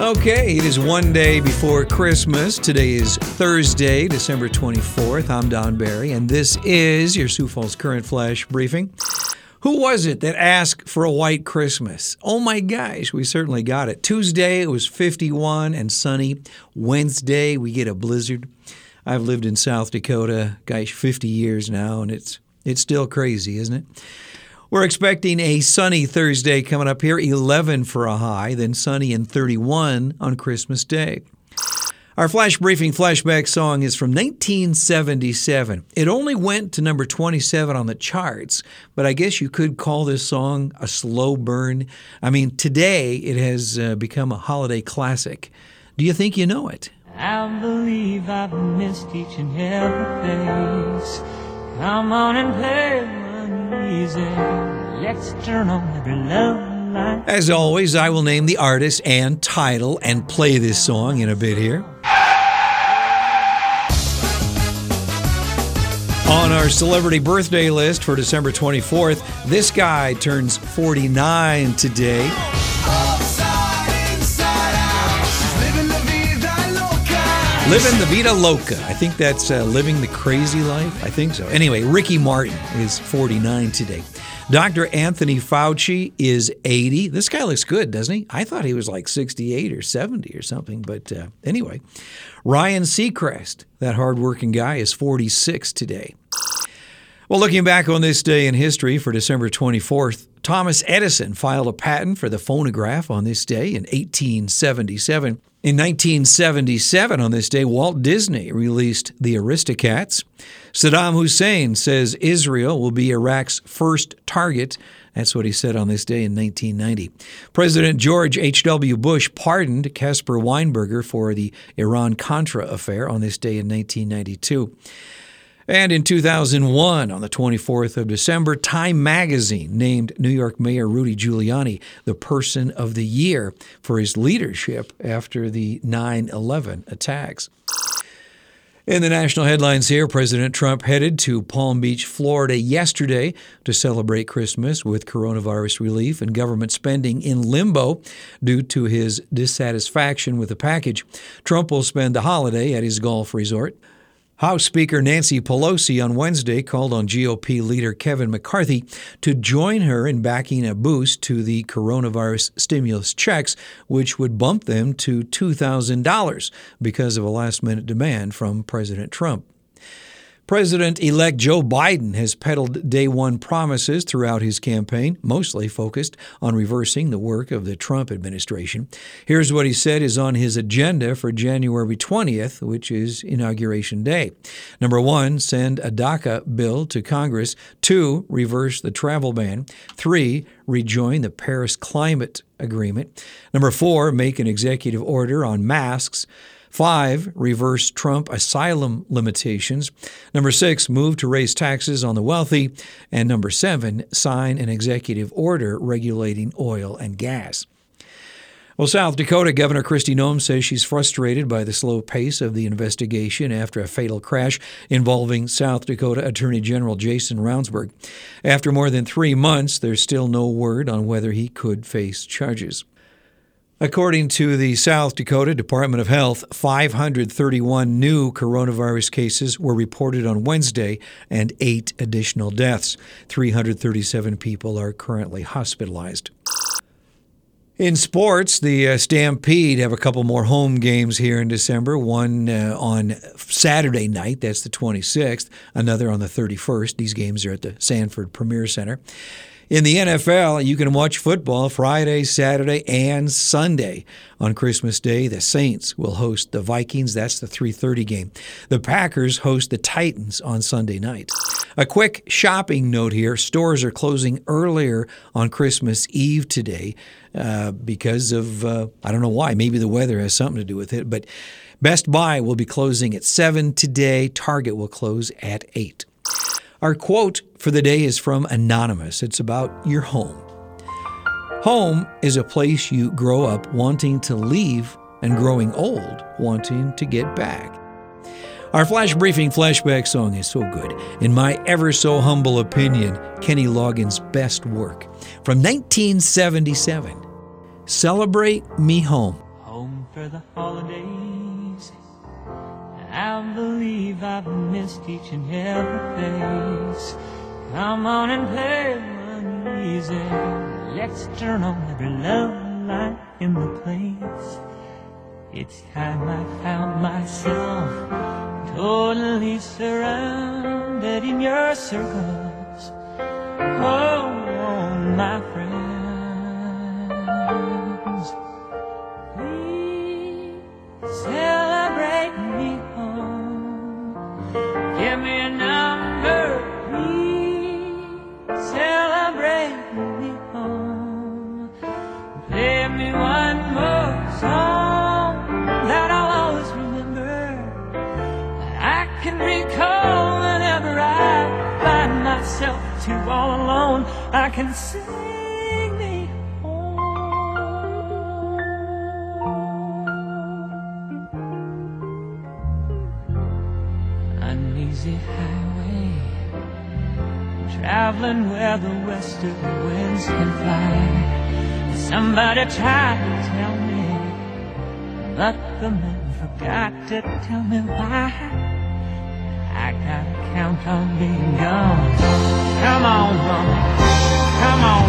Okay, it is one day before Christmas. Today is Thursday, December 24th. I'm Don Barry, and this is your Sioux Falls Current Flash Briefing. Who was it that asked for a white Christmas? Oh my gosh, we certainly got it. Tuesday, it was 51 and sunny. Wednesday, we get a blizzard. I've lived in South Dakota, gosh, 50 years now, and it's it's still crazy, isn't it? We're expecting a sunny Thursday coming up here, 11 for a high, then sunny and 31 on Christmas Day. Our flash briefing flashback song is from 1977. It only went to number 27 on the charts, but I guess you could call this song a slow burn. I mean, today it has uh, become a holiday classic. Do you think you know it? I believe I've missed each and every face. Come on and play As always, I will name the artist and title and play this song in a bit here. On our celebrity birthday list for December 24th, this guy turns 49 today. Oh, oh, Living the Vida Loca. I think that's uh, living the crazy life. I think so. Anyway, Ricky Martin is 49 today. Dr. Anthony Fauci is 80. This guy looks good, doesn't he? I thought he was like 68 or 70 or something. But uh, anyway, Ryan Seacrest, that hardworking guy, is 46 today. Well, looking back on this day in history for December 24th, Thomas Edison filed a patent for the phonograph on this day in 1877. In 1977, on this day, Walt Disney released The Aristocats. Saddam Hussein says Israel will be Iraq's first target. That's what he said on this day in 1990. President George H.W. Bush pardoned Caspar Weinberger for the Iran Contra affair on this day in 1992. And in 2001, on the 24th of December, Time magazine named New York Mayor Rudy Giuliani the Person of the Year for his leadership after the 9 11 attacks. In the national headlines here, President Trump headed to Palm Beach, Florida yesterday to celebrate Christmas with coronavirus relief and government spending in limbo due to his dissatisfaction with the package. Trump will spend the holiday at his golf resort. House Speaker Nancy Pelosi on Wednesday called on GOP leader Kevin McCarthy to join her in backing a boost to the coronavirus stimulus checks, which would bump them to $2,000 because of a last minute demand from President Trump. President elect Joe Biden has peddled day one promises throughout his campaign, mostly focused on reversing the work of the Trump administration. Here's what he said is on his agenda for January 20th, which is Inauguration Day. Number one, send a DACA bill to Congress. Two, reverse the travel ban. Three, rejoin the Paris Climate Agreement. Number four, make an executive order on masks. Five, reverse Trump asylum limitations. Number six, move to raise taxes on the wealthy. And number seven, sign an executive order regulating oil and gas. Well, South Dakota Governor Kristi Noem says she's frustrated by the slow pace of the investigation after a fatal crash involving South Dakota Attorney General Jason Ravnsborg. After more than three months, there's still no word on whether he could face charges. According to the South Dakota Department of Health, 531 new coronavirus cases were reported on Wednesday and eight additional deaths. 337 people are currently hospitalized. In sports, the uh, Stampede have a couple more home games here in December. One uh, on Saturday night, that's the 26th, another on the 31st. These games are at the Sanford Premier Center. In the NFL, you can watch football Friday, Saturday, and Sunday. On Christmas Day, the Saints will host the Vikings. That's the 3:30 game. The Packers host the Titans on Sunday night. A quick shopping note here: stores are closing earlier on Christmas Eve today uh, because of uh, I don't know why. Maybe the weather has something to do with it, but. Best Buy will be closing at 7 today. Target will close at 8. Our quote for the day is from Anonymous. It's about your home. Home is a place you grow up wanting to leave and growing old wanting to get back. Our flash briefing flashback song is so good. In my ever so humble opinion, Kenny Loggins' best work from 1977. Celebrate Me Home. Home for the holidays. I believe I've missed each and every face. Come on and play money easy. Let's turn on every love light in the place. It's time I found myself totally surrounded in your circles. Oh, too all alone. I can sing me home. An easy highway, traveling where the western winds can fly. Somebody tried to tell me, but the man forgot to tell me why. I count on being gone. Come on. Come on.